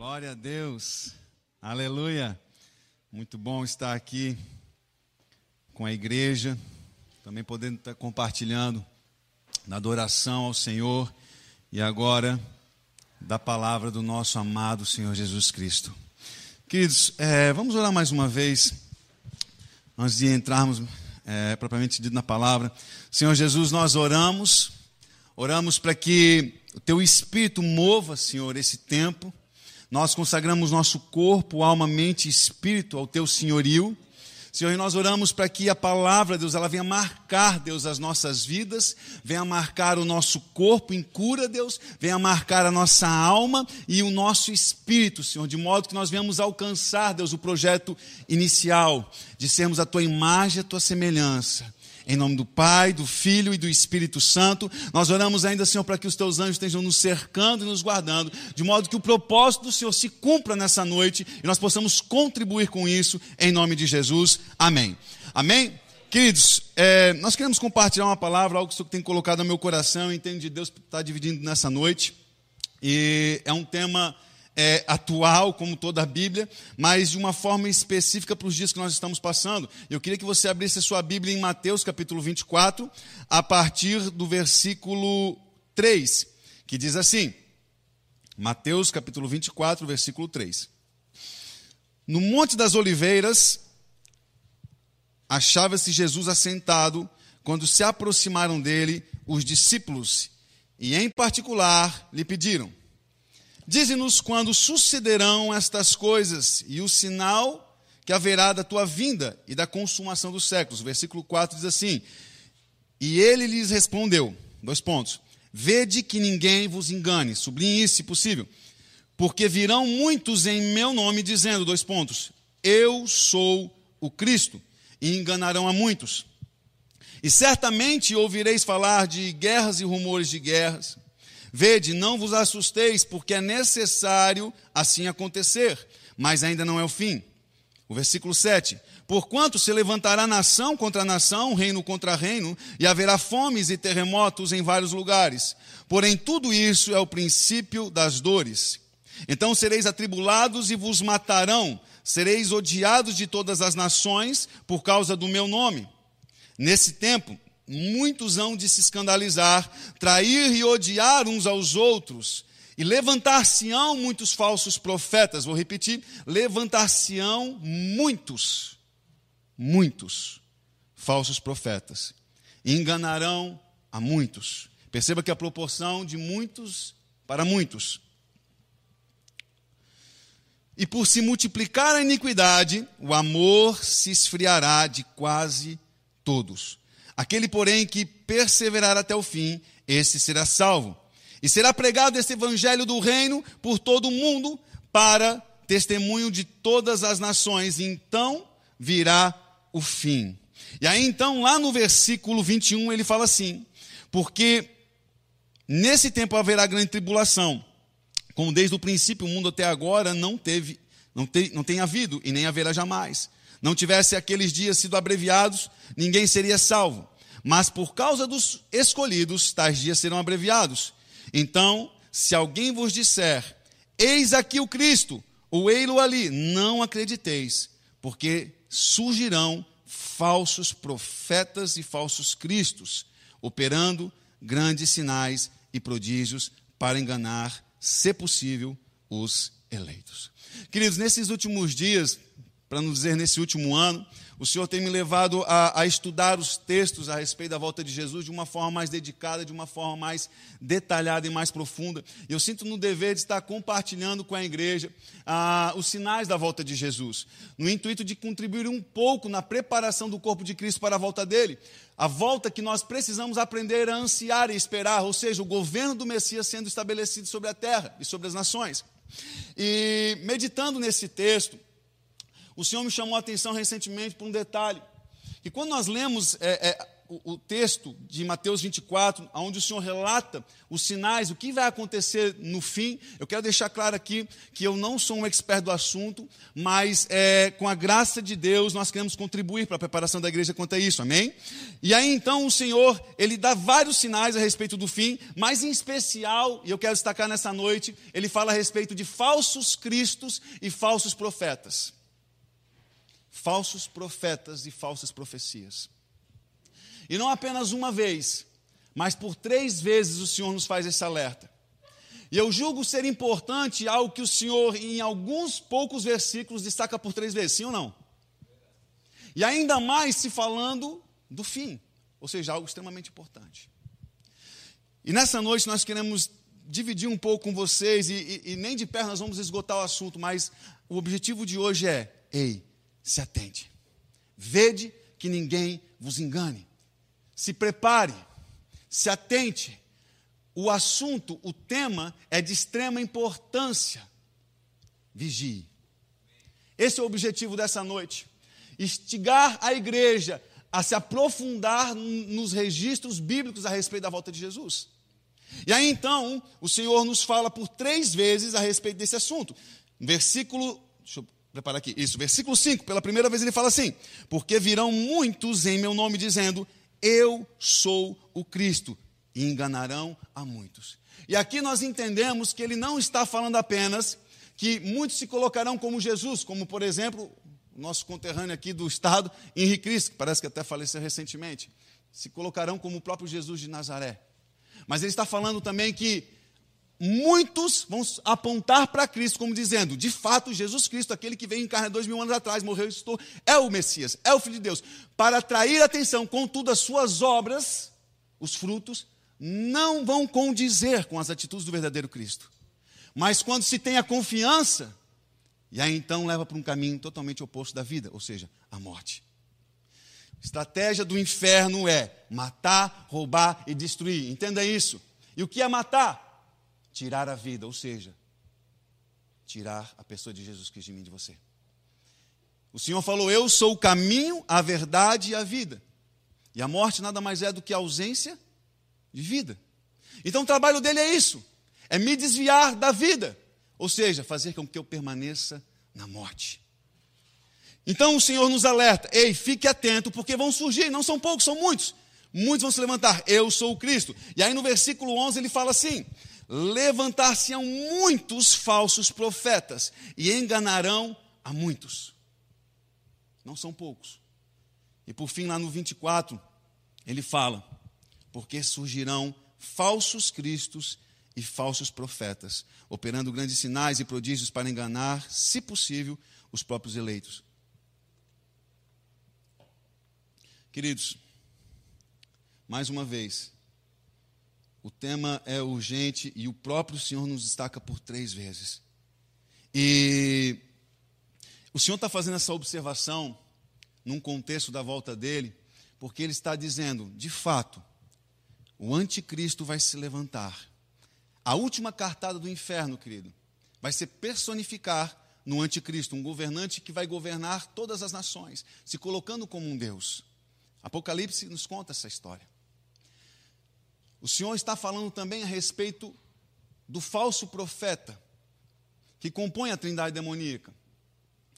Glória a Deus. Aleluia. Muito bom estar aqui com a igreja, também podendo estar compartilhando na adoração ao Senhor e agora da palavra do nosso amado Senhor Jesus Cristo. Queridos, é, vamos orar mais uma vez, antes de entrarmos é, propriamente dito na palavra. Senhor Jesus, nós oramos, oramos para que o Teu Espírito mova, Senhor, esse tempo. Nós consagramos nosso corpo, alma, mente e espírito ao Teu senhorio. Senhor, e nós oramos para que a palavra, Deus, ela venha marcar, Deus, as nossas vidas, venha marcar o nosso corpo em cura, Deus, venha marcar a nossa alma e o nosso espírito, Senhor, de modo que nós venhamos alcançar, Deus, o projeto inicial de sermos a tua imagem, a tua semelhança. Em nome do Pai, do Filho e do Espírito Santo, nós oramos ainda, Senhor, para que os teus anjos estejam nos cercando e nos guardando, de modo que o propósito do Senhor se cumpra nessa noite e nós possamos contribuir com isso, em nome de Jesus. Amém. Amém? Queridos, é, nós queremos compartilhar uma palavra, algo que o tem colocado no meu coração, entendo de Deus está dividindo nessa noite, e é um tema é, atual, como toda a Bíblia, mas de uma forma específica para os dias que nós estamos passando. Eu queria que você abrisse a sua Bíblia em Mateus capítulo 24, a partir do versículo 3, que diz assim: Mateus capítulo 24, versículo 3. No Monte das Oliveiras, achava-se Jesus assentado quando se aproximaram dele os discípulos, e em particular lhe pediram Dize-nos quando sucederão estas coisas e o sinal que haverá da tua vinda e da consumação dos séculos. Versículo 4 diz assim: E ele lhes respondeu: dois pontos. Vede que ninguém vos engane, sublinhe isso se possível, porque virão muitos em meu nome dizendo: dois pontos. Eu sou o Cristo, e enganarão a muitos. E certamente ouvireis falar de guerras e rumores de guerras. Vede, não vos assusteis, porque é necessário assim acontecer, mas ainda não é o fim. O versículo 7: Porquanto se levantará nação contra nação, reino contra reino, e haverá fomes e terremotos em vários lugares. Porém, tudo isso é o princípio das dores. Então sereis atribulados e vos matarão, sereis odiados de todas as nações por causa do meu nome. Nesse tempo, muitos hão de se escandalizar, trair e odiar uns aos outros, e levantar-se-ão muitos falsos profetas. Vou repetir: levantar-se-ão muitos, muitos falsos profetas, e enganarão a muitos. Perceba que a proporção de muitos para muitos. E por se multiplicar a iniquidade, o amor se esfriará de quase todos. Aquele, porém, que perseverar até o fim, esse será salvo. E será pregado esse evangelho do reino por todo o mundo para testemunho de todas as nações, então virá o fim. E aí então, lá no versículo 21, ele fala assim: Porque nesse tempo haverá grande tribulação, como desde o princípio o mundo até agora não teve, não, te, não tem havido e nem haverá jamais. Não tivesse aqueles dias sido abreviados, ninguém seria salvo. Mas por causa dos escolhidos, tais dias serão abreviados. Então, se alguém vos disser, eis aqui o Cristo, ou ei-lo ali, não acrediteis, porque surgirão falsos profetas e falsos cristos, operando grandes sinais e prodígios para enganar, se possível, os eleitos. Queridos, nesses últimos dias, para não dizer nesse último ano, o Senhor tem me levado a, a, estudar os textos a respeito da volta de Jesus de uma forma mais dedicada, de uma forma mais detalhada e mais profunda. Eu sinto no dever de estar compartilhando com a igreja ah, os sinais da volta de Jesus, no intuito de contribuir um pouco na preparação do corpo de Cristo para a volta dele. A volta que nós precisamos aprender a ansiar e esperar, ou seja, o governo do Messias sendo estabelecido sobre a terra e sobre as nações. E meditando nesse texto, o Senhor me chamou a atenção recentemente por um detalhe. Que quando nós lemos, é, é, o, o, texto de Mateus 24, onde o Senhor relata os sinais, o que vai acontecer no fim. Eu quero deixar claro aqui que eu não sou um expert do assunto, mas é, com a graça de Deus nós queremos contribuir para a preparação da igreja quanto a isso, amém? E aí então o Senhor, ele dá vários sinais a respeito do fim, mas em especial, e eu quero destacar nessa noite, ele fala a respeito de falsos cristos e falsos profetas. Falsos profetas e falsas profecias. E não apenas uma vez, mas por três vezes o Senhor nos faz esse alerta. E eu julgo ser importante algo que o Senhor, em alguns poucos versículos, destaca por três vezes, sim ou não? E ainda mais se falando do fim, ou seja, algo extremamente importante. E nessa noite nós queremos dividir um pouco com vocês, e, e, e nem de perto nós vamos esgotar o assunto, mas o objetivo de hoje é: ei, se atente, vede que ninguém vos engane. Se prepare, se atente. O assunto, o tema é de extrema importância. Vigie. Esse é o objetivo dessa noite. Instigar a igreja a se aprofundar nos registros bíblicos a respeito da volta de Jesus. E aí então, o Senhor nos fala por três vezes a respeito desse assunto. Versículo, deixa eu preparar aqui, isso, versículo 5, pela primeira vez ele fala assim: Porque virão muitos em meu nome dizendo: eu sou o Cristo, e enganarão a muitos. E aqui nós entendemos que ele não está falando apenas que muitos se colocarão como Jesus, como por exemplo, nosso conterrâneo aqui do estado, Henrique Cristo, que parece que até faleceu recentemente, se colocarão como o próprio Jesus de Nazaré. Mas ele está falando também que muitos vão apontar para Cristo como dizendo, de fato, Jesus Cristo, aquele que veio em carne dois mil anos atrás, morreu e ressuscitou, é o Messias, é o Filho de Deus. Para atrair atenção, contudo, as suas obras, os frutos, não vão condizer com as atitudes do verdadeiro Cristo. Mas quando se tem a confiança, e aí então leva para um caminho totalmente oposto da vida, ou seja, a morte. Estratégia do inferno é matar, roubar e destruir. Entenda isso. E o que é matar? Tirar a vida, ou seja, tirar a pessoa de Jesus Cristo de mim de você. O Senhor falou: Eu sou o caminho, a verdade e a vida. E a morte nada mais é do que a ausência de vida. Então o trabalho dele é isso: é me desviar da vida, ou seja, fazer com que eu permaneça na morte. Então o Senhor nos alerta: ei, fique atento, porque vão surgir, não são poucos, são muitos. Muitos vão se levantar, eu sou o Cristo. E aí no versículo 11 ele fala assim: levantar-se-ão muitos falsos profetas e enganarão a muitos. Não são poucos. E por fim, lá no 24, ele fala: porque surgirão falsos cristos e falsos profetas, operando grandes sinais e prodígios para enganar, se possível, os próprios eleitos. Queridos, mais uma vez, o tema é urgente e o próprio Senhor nos destaca por três vezes. E o Senhor está fazendo essa observação num contexto da volta dele, porque ele está dizendo, de fato, o anticristo vai se levantar. A última cartada do inferno, querido, vai ser personificar no anticristo, um governante que vai governar todas as nações, se colocando como um Deus. Apocalipse nos conta essa história. O Senhor está falando também a respeito do falso profeta que compõe a trindade demoníaca: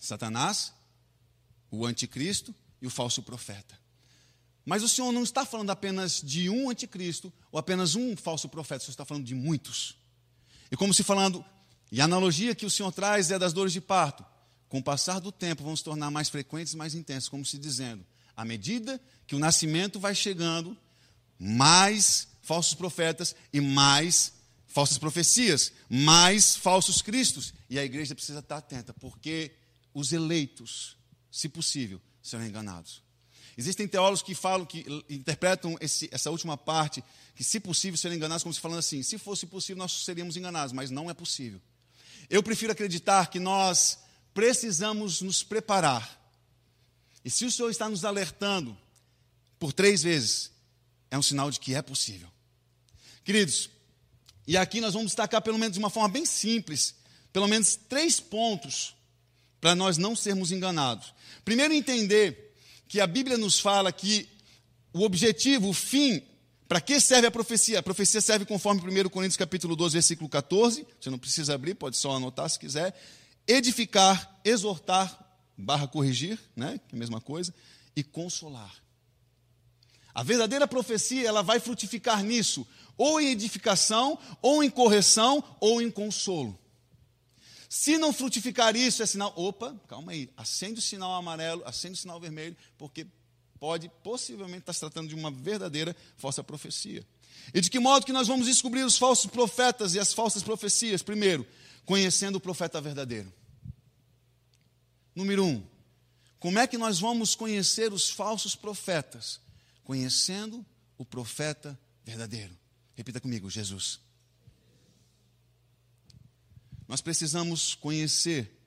Satanás, o anticristo e o falso profeta. Mas o Senhor não está falando apenas de um anticristo ou apenas um falso profeta, o Senhor está falando de muitos. E como se falando, e a analogia que o Senhor traz é das dores de parto. Com o passar do tempo vão se tornar mais frequentes e mais intensas, como se dizendo, à medida que o nascimento vai chegando, mais falsos profetas e mais falsas profecias, mais falsos cristos. E a igreja precisa estar atenta, porque os eleitos, se possível, serão enganados. Existem teólogos que falam, que interpretam esse, essa última parte, que se possível serão enganados, como se falando assim: se fosse possível, nós seríamos enganados, mas não é possível. Eu prefiro acreditar que nós precisamos nos preparar. E se o Senhor está nos alertando por três vezes, é um sinal de que é possível. Queridos, e aqui nós vamos destacar, pelo menos de uma forma bem simples, pelo menos três pontos para nós não sermos enganados. Primeiro, entender que a Bíblia nos fala que o objetivo, o fim, para que serve a profecia? A profecia serve conforme 1 Coríntios capítulo 12, versículo 14. Você não precisa abrir, pode só anotar se quiser. Edificar, exortar, barra corrigir, né? Que é a mesma coisa, e consolar. A verdadeira profecia, ela vai frutificar nisso, ou em edificação, ou em correção, ou em consolo. Se não frutificar isso, é sinal, opa, calma aí, acende o sinal amarelo, acende o sinal vermelho, porque pode possivelmente estar se tratando de uma verdadeira falsa profecia. E de que modo que nós vamos descobrir os falsos profetas e as falsas profecias? Primeiro, conhecendo o profeta verdadeiro. Número um, como é que nós vamos conhecer os falsos profetas? Conhecendo o profeta verdadeiro. Repita comigo, Jesus. Nós precisamos conhecer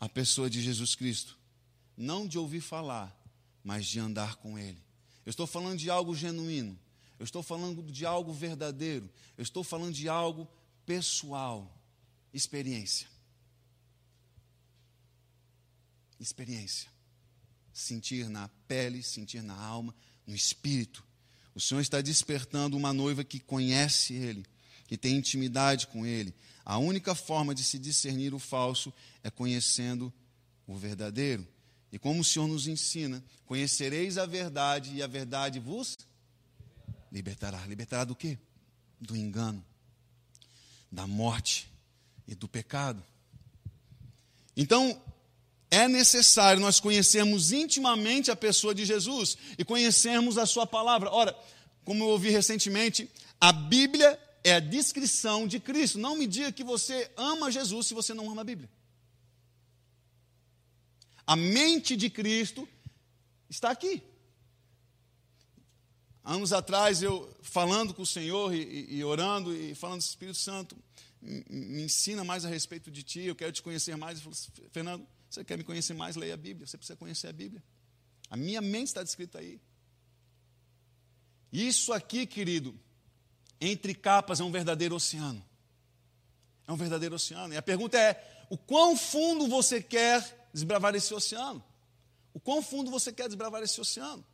a pessoa de Jesus Cristo, não de ouvir falar, mas de andar com Ele. Eu estou falando de algo genuíno, eu estou falando de algo verdadeiro, eu estou falando de algo pessoal, experiência. Experiência. Sentir na pele, sentir na alma, no espírito. O Senhor está despertando uma noiva que conhece Ele, que tem intimidade com Ele. A única forma de se discernir o falso é conhecendo o verdadeiro. E como o Senhor nos ensina, conhecereis a verdade e a verdade vos libertará. Libertará do quê? Do engano, da morte e do pecado. Então, é necessário nós conhecermos intimamente a pessoa de Jesus e conhecermos a sua palavra. Ora, como eu ouvi recentemente, a Bíblia é a descrição de Cristo. Não me diga que você ama Jesus se você não ama a Bíblia. A mente de Cristo está aqui. Anos atrás, eu falando com o Senhor e, e, e orando e falando, Espírito Santo, me, ensina mais a respeito de Ti, eu quero te conhecer mais. Ele falou, Fernando, você quer me conhecer mais? Leia a Bíblia. Você precisa conhecer a Bíblia. A minha mente está descrita aí. Isso aqui, querido, entre capas é um verdadeiro oceano. É um verdadeiro oceano. E a pergunta é: o quão fundo você quer desbravar esse oceano? O quão fundo você quer desbravar esse oceano?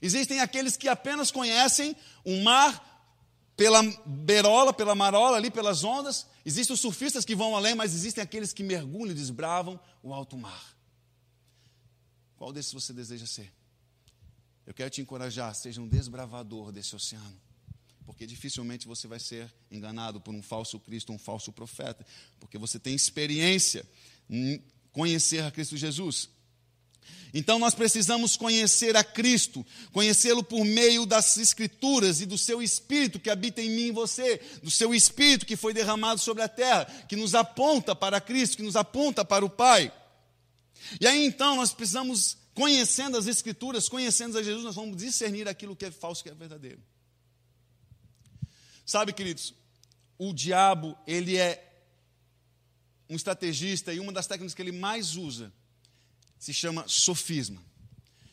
Existem aqueles que apenas conhecem o mar pela berola, pela marola, ali pelas ondas. Existem os surfistas que vão além, mas existem aqueles que mergulham e desbravam o alto mar. Qual desses você deseja ser? Eu quero te encorajar, seja um desbravador desse oceano. Porque dificilmente você vai ser enganado por um falso Cristo, um falso profeta. Porque você tem experiência em conhecer a Cristo Jesus. Então nós precisamos conhecer a Cristo, conhecê-lo por meio das Escrituras e do seu Espírito que habita em mim e você, do seu Espírito que foi derramado sobre a terra, que nos aponta para Cristo, que nos aponta para o Pai. E aí então nós precisamos, conhecendo as Escrituras, conhecendo a Jesus, nós vamos discernir aquilo que é falso e que é verdadeiro. Sabe, queridos, o diabo, ele é um estrategista e uma das técnicas que ele mais usa se chama sofisma.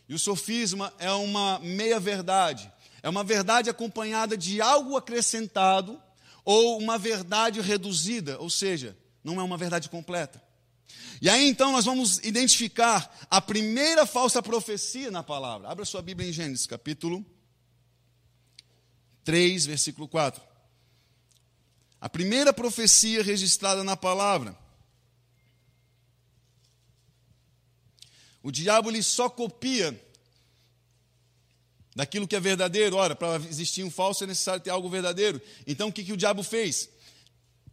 E o sofisma é uma meia-verdade, é uma verdade acompanhada de algo acrescentado ou uma verdade reduzida, ou seja, não é uma verdade completa. E aí então nós vamos identificar a primeira falsa profecia na palavra. Abra sua Bíblia em Gênesis, capítulo 3, versículo 4. A primeira profecia registrada na palavra O diabo ele só copia daquilo que é verdadeiro. Ora, para existir um falso é necessário ter algo verdadeiro. Então o que, que o diabo fez?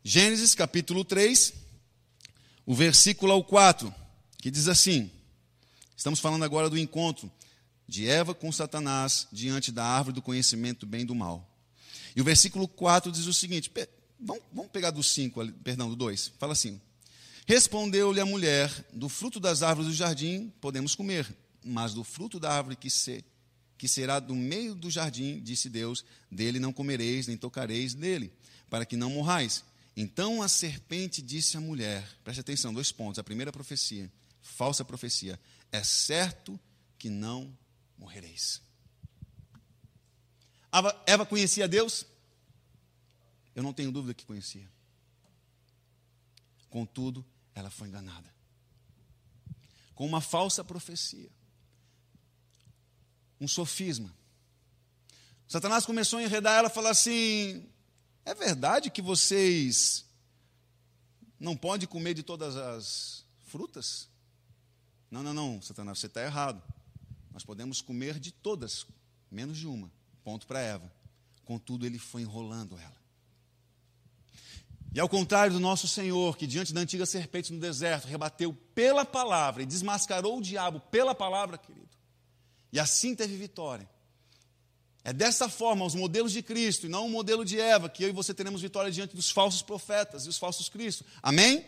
Gênesis capítulo 3, o versículo ao 4, que diz assim: estamos falando agora do encontro de Eva com Satanás diante da árvore do conhecimento do bem e do mal. E o versículo 4 diz o seguinte: vamos, vamos pegar do 5, perdão, do 2. Fala assim: Respondeu-lhe a mulher: Do fruto das árvores do jardim podemos comer, mas do fruto da árvore que, se, que será do meio do jardim, disse Deus: Dele não comereis, nem tocareis nele, para que não morrais. Então a serpente disse à mulher: Preste atenção, dois pontos. A primeira profecia, falsa profecia: É certo que não morrereis. Eva conhecia Deus? Eu não tenho dúvida que conhecia. Contudo, ela foi enganada. Com uma falsa profecia. um sofisma. Satanás começou a enredar ela e falar assim: é verdade que vocês não podem comer de todas as frutas? Não, não, não, Satanás, você está errado. Nós podemos comer de todas, menos de uma. Ponto para Eva. Contudo, ele foi enrolando ela. E ao contrário do nosso Senhor, que diante da antiga serpente no deserto rebateu pela palavra e desmascarou o diabo pela palavra, querido, e assim teve vitória. É dessa forma, os modelos de Cristo, e não o modelo de Eva, que eu e você teremos vitória diante dos falsos profetas e os falsos Cristos. Amém?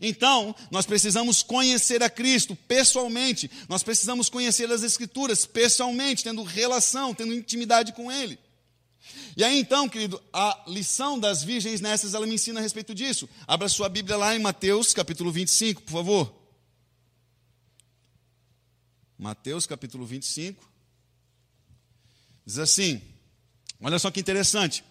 Então, nós precisamos conhecer a Cristo pessoalmente, nós precisamos conhecer as Escrituras pessoalmente, tendo relação, tendo intimidade com Ele. E aí então, querido, a lição das virgens nessas, ela me ensina a respeito disso. Abra sua Bíblia lá em Mateus, capítulo 25, por favor. Mateus, capítulo 25. Diz assim: olha só que interessante.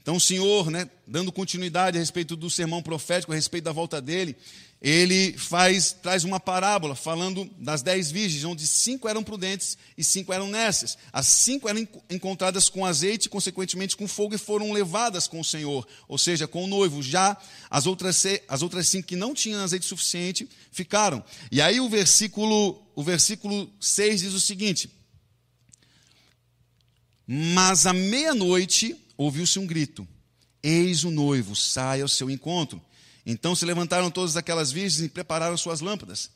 Então, o Senhor, né, dando continuidade a respeito do sermão profético, a respeito da volta dele, ele faz, traz uma parábola falando das dez virgens, onde cinco eram prudentes e cinco eram nécias. As cinco eram encontradas com azeite, consequentemente com fogo, e foram levadas com o Senhor, ou seja, com o noivo. Já as outras, as outras cinco que não tinham azeite suficiente ficaram. E aí o versículo, o versículo 6 diz o seguinte: Mas à meia-noite ouviu-se um grito: Eis o noivo, sai ao seu encontro. Então se levantaram todas aquelas virgens e prepararam suas lâmpadas.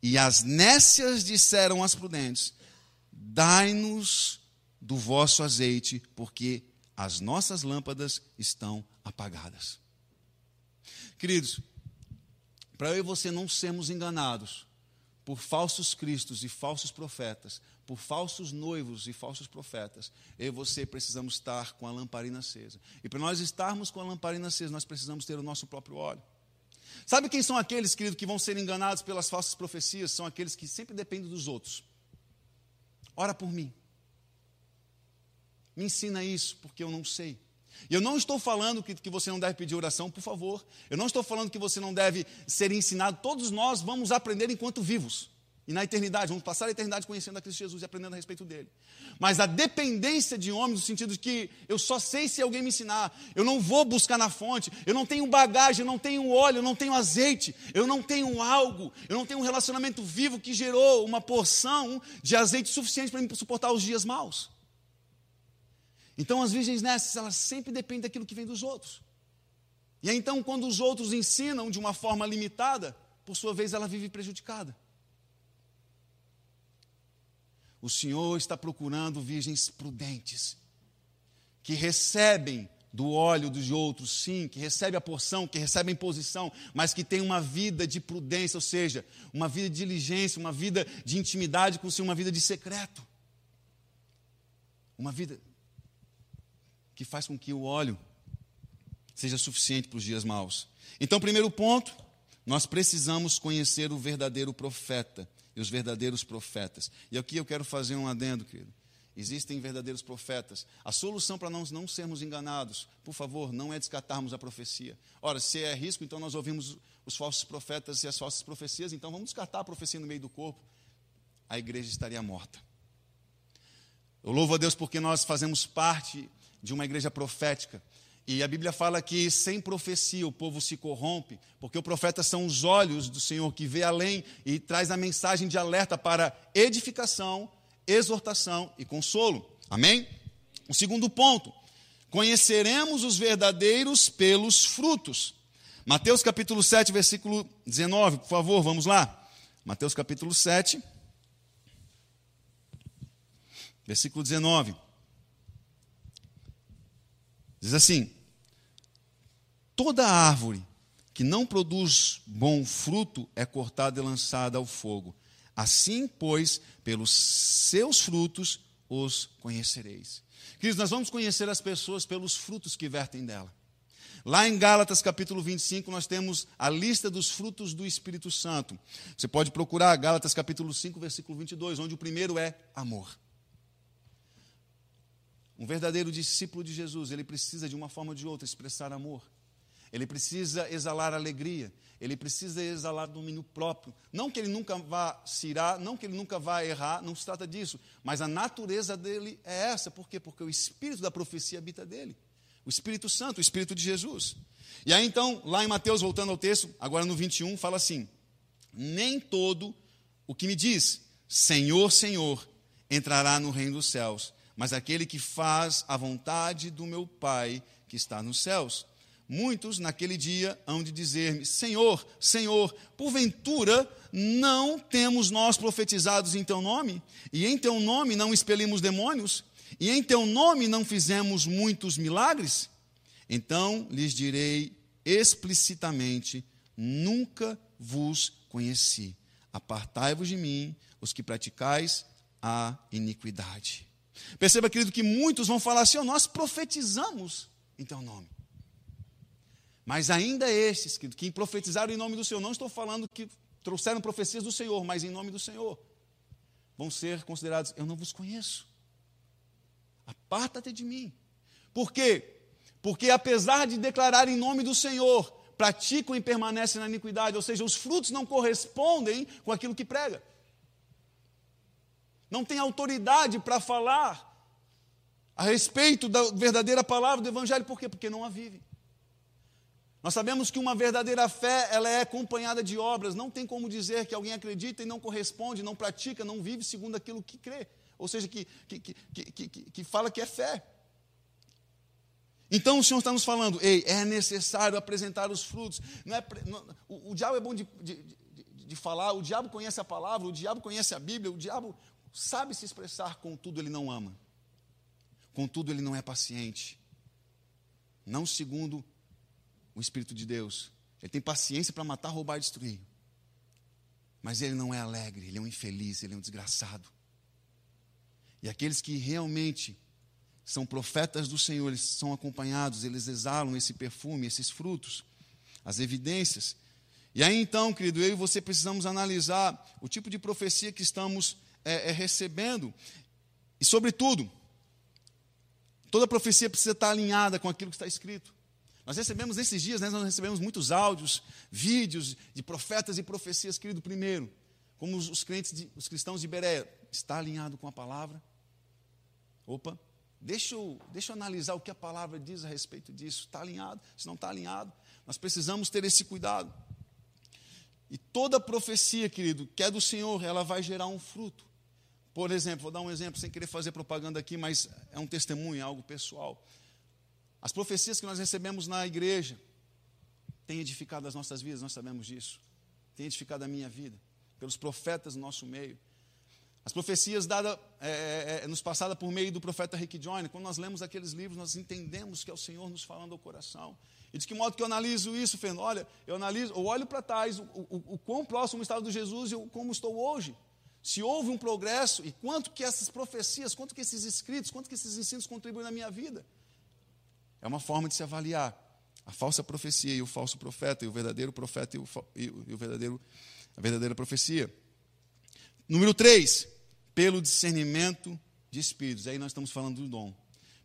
E as nécias disseram às prudentes: Dai-nos do vosso azeite, porque as nossas lâmpadas estão apagadas. Queridos, para eu e você não sermos enganados por falsos cristos e falsos profetas, por falsos noivos e falsos profetas, eu e você precisamos estar com a lamparina acesa. E para nós estarmos com a lamparina acesa, nós precisamos ter o nosso próprio óleo. Sabe quem são aqueles, querido, que vão ser enganados pelas falsas profecias? São aqueles que sempre dependem dos outros. Ora por mim. Me ensina isso, porque eu não sei. E eu não estou falando que, que você não deve pedir oração, por favor. Eu não estou falando que você não deve ser ensinado. Todos nós vamos aprender enquanto vivos. E na eternidade, vamos passar a eternidade conhecendo a Cristo Jesus e aprendendo a respeito dele. Mas a dependência de homens, no sentido de que eu só sei se alguém me ensinar, eu não vou buscar na fonte, eu não tenho bagagem, eu não tenho óleo, eu não tenho azeite, eu não tenho algo, eu não tenho um relacionamento vivo que gerou uma porção de azeite suficiente para me suportar os dias maus. Então as virgens nessas, elas sempre dependem daquilo que vem dos outros. E então, quando os outros ensinam de uma forma limitada, por sua vez ela vive prejudicada. O Senhor está procurando virgens prudentes, que recebem do óleo dos outros, sim, que recebem a porção, que recebem posição, mas que têm uma vida de prudência, ou seja, uma vida de diligência, uma vida de intimidade com o Senhor, uma vida de secreto. Uma vida que faz com que o óleo seja suficiente para os dias maus. Então, primeiro ponto, nós precisamos conhecer o verdadeiro profeta e os verdadeiros profetas. E aqui eu quero fazer um adendo, querido. Existem verdadeiros profetas. A solução para nós não sermos enganados, por favor, não é descartarmos a profecia. Ora, se é risco, então nós ouvimos os falsos profetas e as falsas profecias, então vamos descartar a profecia no meio do corpo. A igreja estaria morta. Eu louvo a Deus porque nós fazemos parte de uma igreja profética. E a Bíblia fala que sem profecia o povo se corrompe, porque o profeta são os olhos do Senhor que vê além e traz a mensagem de alerta para edificação, exortação e consolo. Amém? O segundo ponto: conheceremos os verdadeiros pelos frutos. Mateus capítulo 7, versículo 19, por favor, vamos lá. Mateus capítulo 7, versículo 19. Diz assim: Toda árvore que não produz bom fruto é cortada e lançada ao fogo. Assim, pois, pelos seus frutos os conhecereis. Queridos, nós vamos conhecer as pessoas pelos frutos que vertem dela. Lá em Gálatas capítulo 25, nós temos a lista dos frutos do Espírito Santo. Você pode procurar Gálatas capítulo 5, versículo 22, onde o primeiro é amor. Um verdadeiro discípulo de Jesus, ele precisa de uma forma ou de outra expressar amor. Ele precisa exalar alegria, ele precisa exalar domínio próprio. Não que ele nunca vá se irar, não que ele nunca vá errar, não se trata disso. Mas a natureza dele é essa. Por quê? Porque o espírito da profecia habita dele. O Espírito Santo, o Espírito de Jesus. E aí então, lá em Mateus, voltando ao texto, agora no 21, fala assim: Nem todo o que me diz, Senhor, Senhor, entrará no reino dos céus, mas aquele que faz a vontade do meu Pai que está nos céus. Muitos naquele dia hão de dizer-me: Senhor, Senhor, porventura não temos nós profetizados em teu nome? E em teu nome não expelimos demônios? E em teu nome não fizemos muitos milagres? Então lhes direi explicitamente: Nunca vos conheci. Apartai-vos de mim, os que praticais a iniquidade. Perceba, querido, que muitos vão falar assim: oh, nós profetizamos em teu nome. Mas ainda estes que, que profetizaram em nome do Senhor, não estou falando que trouxeram profecias do Senhor, mas em nome do Senhor, vão ser considerados: eu não vos conheço. Aparta-te de mim. Por quê? Porque apesar de declarar em nome do Senhor, praticam e permanecem na iniquidade, ou seja, os frutos não correspondem com aquilo que prega. Não tem autoridade para falar a respeito da verdadeira palavra do Evangelho, por quê? Porque não a vive. Nós sabemos que uma verdadeira fé, ela é acompanhada de obras. Não tem como dizer que alguém acredita e não corresponde, não pratica, não vive segundo aquilo que crê. Ou seja, que, que, que, que, fala que é fé. Então o Senhor está nos falando, ei, é necessário apresentar os frutos. Não é, não, o, o, diabo é bom de, de, de, de, falar, o diabo conhece a palavra, o diabo conhece a Bíblia, o diabo sabe se expressar, contudo ele não ama. Contudo ele não é paciente. Não segundo o Espírito de Deus. Ele tem paciência para matar, roubar e destruir. Mas ele não é alegre, ele é um infeliz, ele é um desgraçado. E aqueles que realmente são profetas do Senhor, eles são acompanhados, eles exalam esse perfume, esses frutos, as evidências. E aí então, querido, eu e você precisamos analisar o tipo de profecia que estamos é, é, recebendo. E, sobretudo, toda profecia precisa estar alinhada com aquilo que está escrito. Nós recebemos nesses dias, né, nós recebemos muitos áudios, vídeos de profetas e profecias, querido, primeiro, como os, os crentes, de, os cristãos de Bereia, está alinhado com a palavra? Opa, deixa eu, deixa eu analisar o que a palavra diz a respeito disso. Está alinhado? Se não está alinhado, nós precisamos ter esse cuidado. E toda profecia, querido, que é do Senhor, ela vai gerar um fruto. Por exemplo, vou dar um exemplo sem querer fazer propaganda aqui, mas é um testemunho, é algo pessoal. As profecias que nós recebemos na igreja têm edificado as nossas vidas, nós sabemos disso. Tem edificado a minha vida, pelos profetas do nosso meio. As profecias dadas, é, é, é, nos passadas por meio do profeta Rick Joyner, quando nós lemos aqueles livros, nós entendemos que é o Senhor nos falando ao coração. E de que modo que eu analiso isso, Fernando? Olha, eu analiso, eu olho para trás, o, o, o quão próximo estava de Jesus e eu, como estou hoje. Se houve um progresso e quanto que essas profecias, quanto que esses escritos, quanto que esses ensinos contribuem na minha vida. É uma forma de se avaliar a falsa profecia e o falso profeta, e o verdadeiro profeta e o, e o, verdadeiro, a verdadeira profecia. Número 3, pelo discernimento de espíritos. Aí nós estamos falando do dom.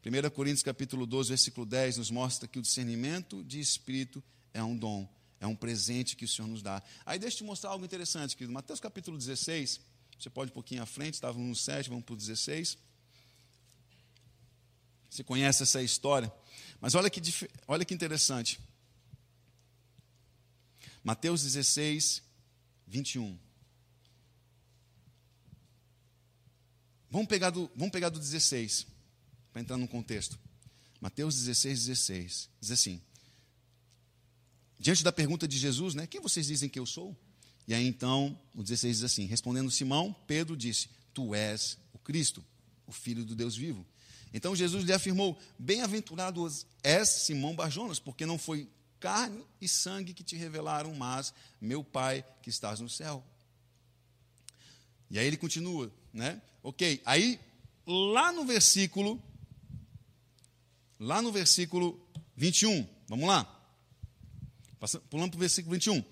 1 Coríntios capítulo 12, versículo 10, nos mostra que o discernimento de espírito é um dom, é um presente que o Senhor nos dá. Aí deixa eu te mostrar algo interessante, querido. Mateus capítulo 16, você pode um pouquinho à frente, estávamos no 7, vamos para o 16. Você conhece essa história. Mas olha que, olha que interessante. Mateus 16, 21. Vamos pegar do, vamos pegar do 16, para entrar no contexto. Mateus 16, 16. Diz assim: Diante da pergunta de Jesus, né? Quem vocês dizem que eu sou? E aí então, o 16 diz assim: Respondendo Simão, Pedro disse: Tu és o Cristo, o Filho do Deus vivo. Então Jesus lhe afirmou: Bem-aventurado és Simão Barjonas, porque não foi carne e sangue que te revelaram, mas meu Pai que estás no céu. E aí ele continua, né? Ok, aí lá no versículo, lá no versículo 21, vamos lá, pulando para o versículo 21.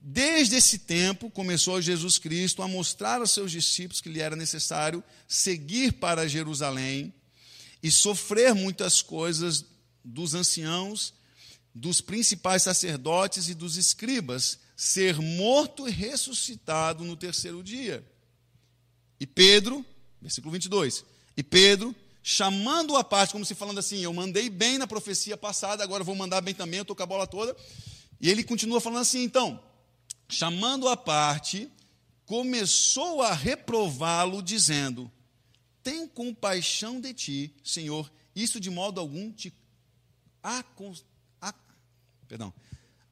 Desde esse tempo, começou Jesus Cristo a mostrar aos seus discípulos que lhe era necessário seguir para Jerusalém e sofrer muitas coisas dos anciãos dos principais sacerdotes e dos escribas, ser morto e ressuscitado no terceiro dia. E Pedro, versículo 22, e Pedro, chamando a parte, como se falando assim, eu mandei bem na profecia passada, agora vou mandar bem também, eu estou com a bola toda. E ele continua falando assim, então, chamando a parte, começou a reprová-lo, dizendo: Tem compaixão de ti, Senhor, isso de modo algum te perdão,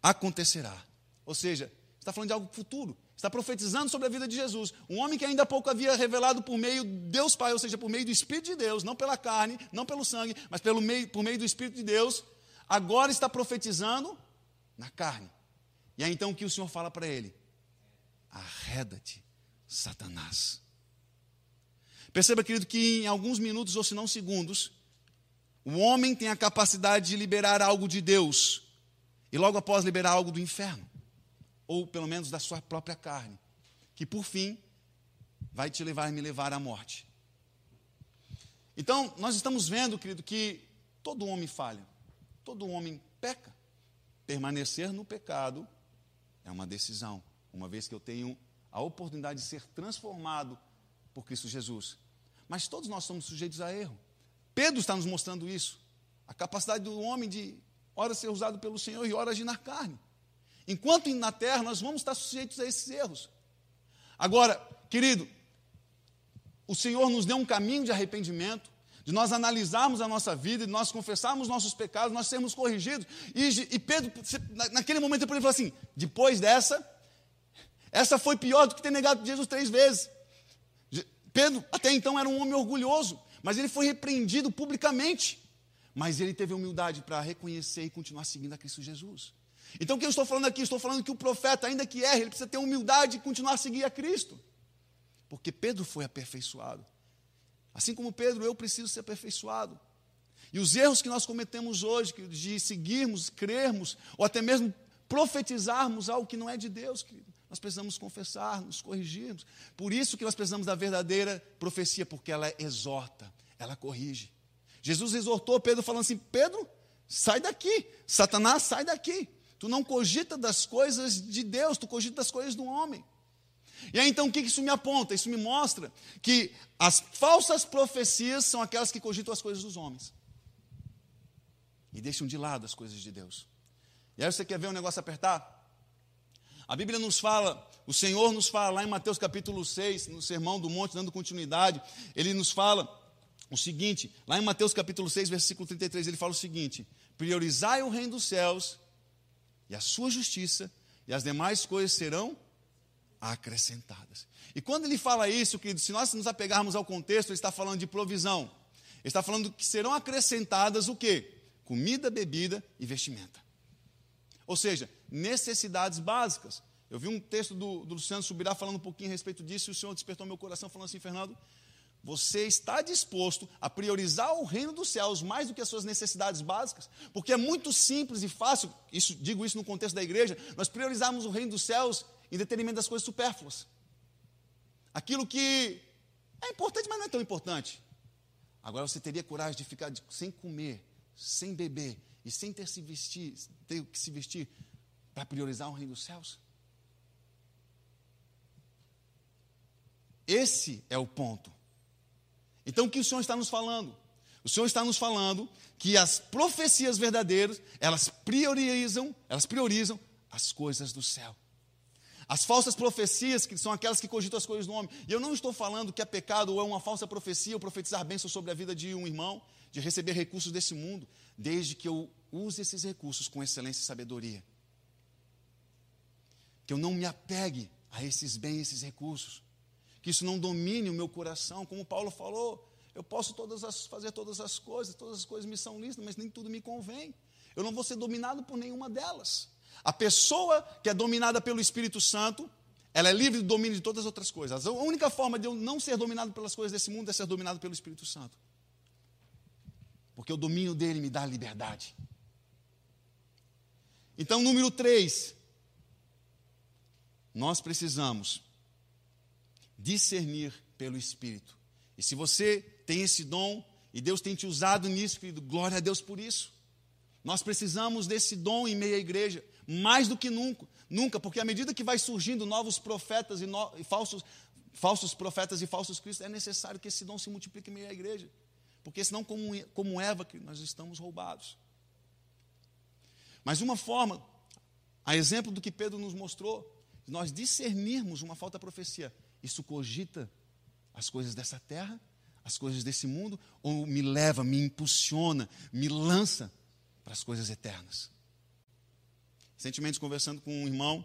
acontecerá. Ou seja, está falando de algo futuro. Está profetizando sobre a vida de Jesus. Um homem que ainda há pouco havia revelado por meio de Deus Pai, ou seja, por meio do Espírito de Deus, não pela carne, não pelo sangue, mas pelo meio, por meio do Espírito de Deus, agora está profetizando na carne. E aí então o que o Senhor fala para ele? Arreda-te, Satanás. Perceba, querido, que em alguns minutos, ou se não segundos, o homem tem a capacidade de liberar algo de Deus e logo após liberar algo do inferno, ou pelo menos da sua própria carne, que por fim vai te levar e me levar à morte. Então, nós estamos vendo, querido, que todo homem falha, todo homem peca. Permanecer no pecado é uma decisão, uma vez que eu tenho a oportunidade de ser transformado por Cristo Jesus. Mas todos nós somos sujeitos a erro. Pedro está nos mostrando isso. A capacidade do homem de ora ser usado pelo Senhor e ora agir na carne. Enquanto na terra, nós vamos estar sujeitos a esses erros. Agora, querido, o Senhor nos deu um caminho de arrependimento, de nós analisarmos a nossa vida, de nós confessarmos nossos pecados, nós sermos corrigidos. E, e Pedro, naquele momento, ele falou assim: depois dessa, essa foi pior do que ter negado Jesus três vezes. Pedro, até então, era um homem orgulhoso, mas ele foi repreendido publicamente. Mas ele teve humildade para reconhecer e continuar seguindo a Cristo Jesus. Então, o que eu estou falando aqui? Estou falando que o profeta, ainda que erre, ele precisa ter humildade e continuar a seguir a Cristo. Porque Pedro foi aperfeiçoado. Assim como Pedro, eu preciso ser aperfeiçoado. E os erros que nós cometemos hoje, de seguirmos, crermos, ou até mesmo profetizarmos algo que não é de Deus, querido, nós precisamos confessar, nos corrigirmos. Por isso que nós precisamos da verdadeira profecia, porque ela exorta, ela corrige. Jesus exortou Pedro falando assim: Pedro, sai daqui, Satanás, sai daqui. Tu não cogita das coisas de Deus, tu cogita das coisas do homem. E aí então o que isso me aponta? Isso me mostra que as falsas profecias são aquelas que cogitam as coisas dos homens e deixam de lado as coisas de Deus. E aí você quer ver um negócio apertar? A Bíblia nos fala, o Senhor nos fala lá em Mateus capítulo 6, no Sermão do Monte, dando continuidade, ele nos fala o seguinte, lá em Mateus capítulo 6, versículo 33, ele fala o seguinte: priorizai o reino dos céus e a sua justiça, e as demais coisas serão acrescentadas. E quando ele fala isso, querido, se nós nos apegarmos ao contexto, ele está falando de provisão. Ele está falando que serão acrescentadas o quê? Comida, bebida e vestimenta. Ou seja, necessidades básicas. Eu vi um texto do, do Luciano Subirá falando um pouquinho a respeito disso, e o Senhor despertou meu coração falando assim, Fernando, você está disposto a priorizar o reino dos céus mais do que as suas necessidades básicas? Porque é muito simples e fácil, isso, digo isso no contexto da igreja, nós priorizarmos o reino dos céus em detrimento das coisas supérfluas. Aquilo que é importante, mas não é tão importante. Agora você teria coragem de ficar sem comer, sem beber e sem ter, se vestir, ter que se vestir para priorizar o reino dos céus? Esse é o ponto. Então o que o Senhor está nos falando? O Senhor está nos falando que as profecias verdadeiras, elas priorizam, elas priorizam as coisas do céu. As falsas profecias, que são aquelas que cogitam as coisas do homem. E eu não estou falando que é pecado ou é uma falsa profecia ou profetizar bênçãos sobre a vida de um irmão, de receber recursos desse mundo, desde que eu use esses recursos com excelência e sabedoria. Que eu não me apegue a esses bens, esses recursos que isso não domine o meu coração, como Paulo falou. Eu posso todas as, fazer todas as coisas, todas as coisas me são lícitas, mas nem tudo me convém. Eu não vou ser dominado por nenhuma delas. A pessoa que é dominada pelo Espírito Santo, ela é livre do domínio de todas as outras coisas. A única forma de eu não ser dominado pelas coisas desse mundo é ser dominado pelo Espírito Santo. Porque o domínio dele me dá liberdade. Então, número 3, nós precisamos discernir pelo Espírito. E se você tem esse dom, e Deus tem te usado nisso, querido, glória a Deus por isso. Nós precisamos desse dom em meia igreja, mais do que nunca, nunca, porque à medida que vai surgindo novos profetas e, no, e falsos, falsos profetas e falsos cristos, é necessário que esse dom se multiplique em meia igreja, porque senão, como, como Eva, nós estamos roubados. Mas uma forma, a exemplo do que Pedro nos mostrou, nós discernirmos uma falta profecia, isso cogita as coisas dessa terra, as coisas desse mundo, ou me leva, me impulsiona, me lança para as coisas eternas. Recentemente, conversando com um irmão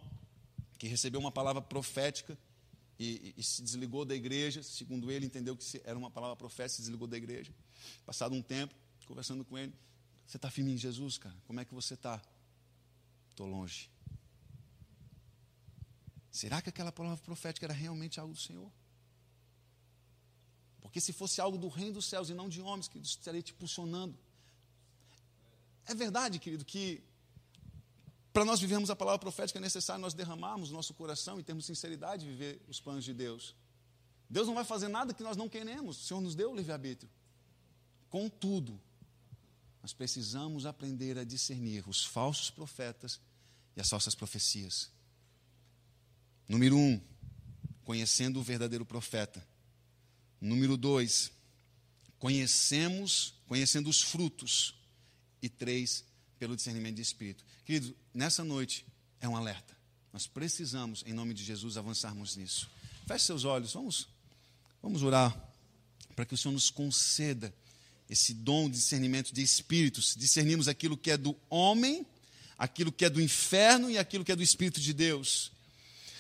que recebeu uma palavra profética e, e, e, se desligou da igreja, segundo ele, entendeu que era uma palavra profética, se desligou da igreja. Passado um tempo, conversando com ele, você está firme em Jesus, cara? Como é que você está? Estou longe. Será que aquela palavra profética era realmente algo do Senhor? Porque se fosse algo do reino dos céus e não de homens, que estaria te impulsionando. É verdade, querido, que para nós vivermos a palavra profética é necessário nós derramarmos nosso coração e termos sinceridade de viver os planos de Deus. Deus não vai fazer nada que nós não queremos. O Senhor nos deu o livre-arbítrio. Contudo, nós precisamos aprender a discernir os falsos profetas e as falsas profecias. Número um, conhecendo o verdadeiro profeta. Número dois, conhecemos, conhecendo os frutos. E três, pelo discernimento de espírito. Querido, nessa noite é um alerta. Nós precisamos, em nome de Jesus, avançarmos nisso. Feche seus olhos, vamos, vamos orar para que o Senhor nos conceda esse dom de discernimento de espíritos, discernimos aquilo que é do homem, aquilo que é do inferno e aquilo que é do Espírito de Deus.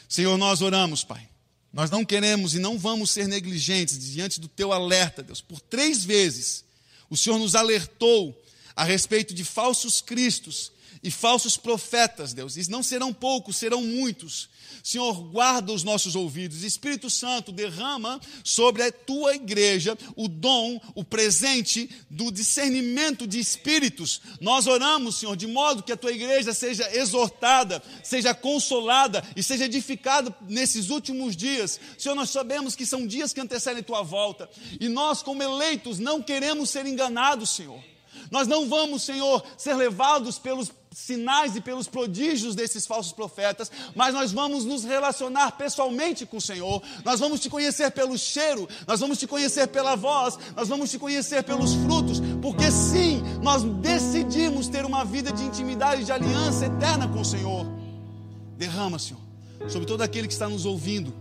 Senhor, nós oramos, Pai. Nós não queremos e não vamos ser negligentes diante do teu alerta, Deus. Por três vezes o Senhor nos alertou a respeito de falsos cristos e falsos profetas, Deus. E não serão poucos, serão muitos. Senhor, guarda os nossos ouvidos. Espírito Santo, derrama sobre a tua igreja o dom, o presente do discernimento de espíritos. Nós oramos, Senhor, de modo que a tua igreja seja exortada, seja consolada e seja edificada nesses últimos dias. Senhor, nós sabemos que são dias que antecedem tua volta. E nós, como eleitos, não queremos ser enganados, Senhor. Nós não vamos, Senhor, ser levados pelos sinais e pelos prodígios desses falsos profetas, mas nós vamos nos relacionar pessoalmente com o Senhor, nós vamos te conhecer pelo cheiro, nós vamos te conhecer pela voz, nós vamos te conhecer pelos frutos, porque sim, nós decidimos ter uma vida de intimidade, de aliança eterna com o Senhor. Derrama, Senhor, sobre todo aquele que está nos ouvindo,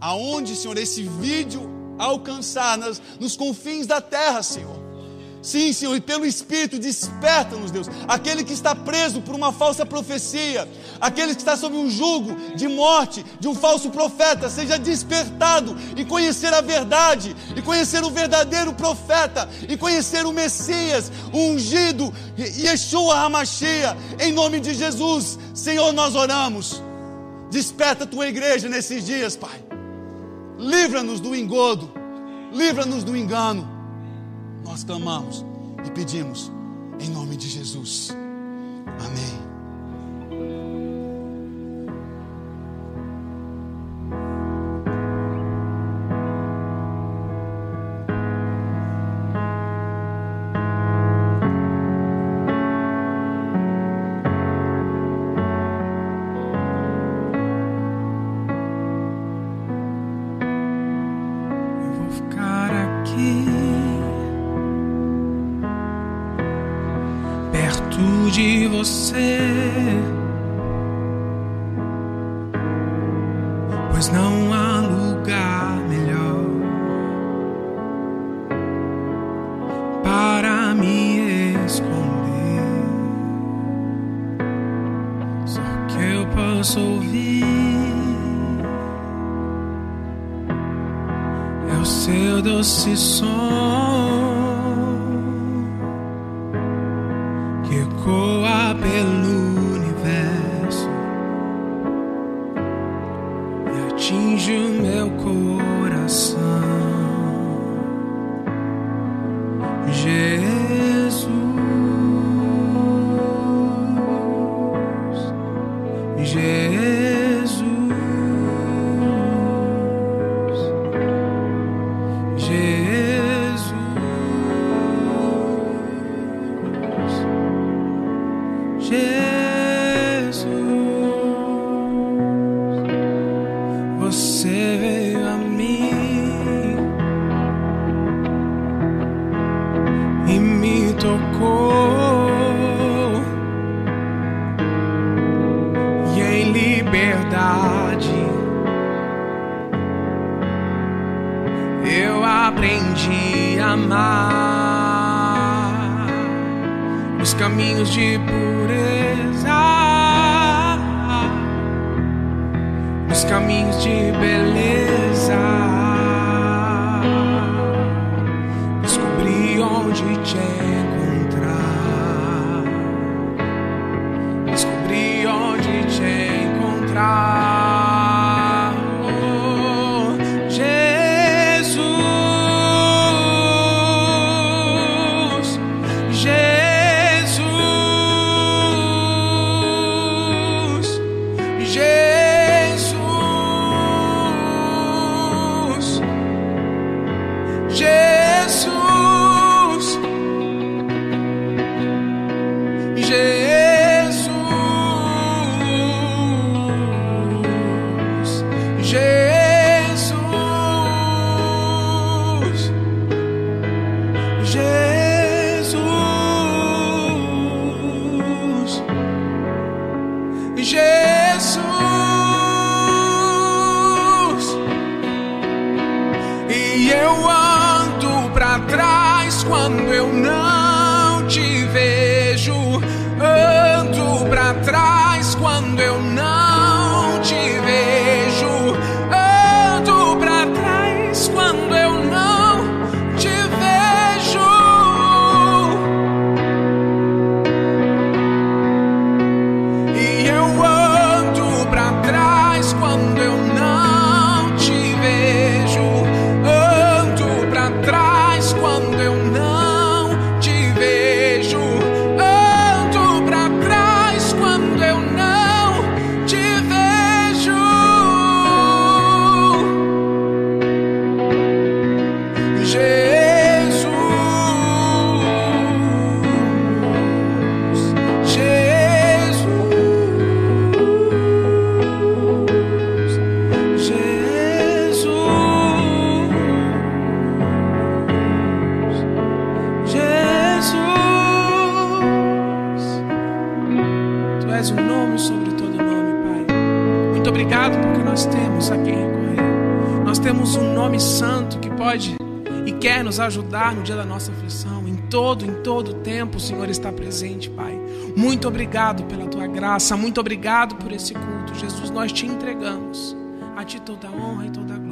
aonde, Senhor, esse vídeo alcançar nas, nos confins da terra, Senhor Sim, Senhor, e pelo Espírito, desperta-nos, Deus. Aquele que está preso por uma falsa profecia, aquele que está sob um jugo de morte de um falso profeta, seja despertado e conhecer a verdade, e conhecer o verdadeiro profeta, e conhecer o Messias, o ungido, Yeshua Hamashia, em nome de Jesus. Senhor, nós oramos. Desperta a tua igreja nesses dias, Pai. Livra-nos do engodo, livra-nos do engano nós clamamos e pedimos em nome de Jesus. você. Je presente, Pai. Muito obrigado pela tua graça, muito obrigado por esse culto. Jesus, nós te entregamos. A ti toda a honra e toda a glória.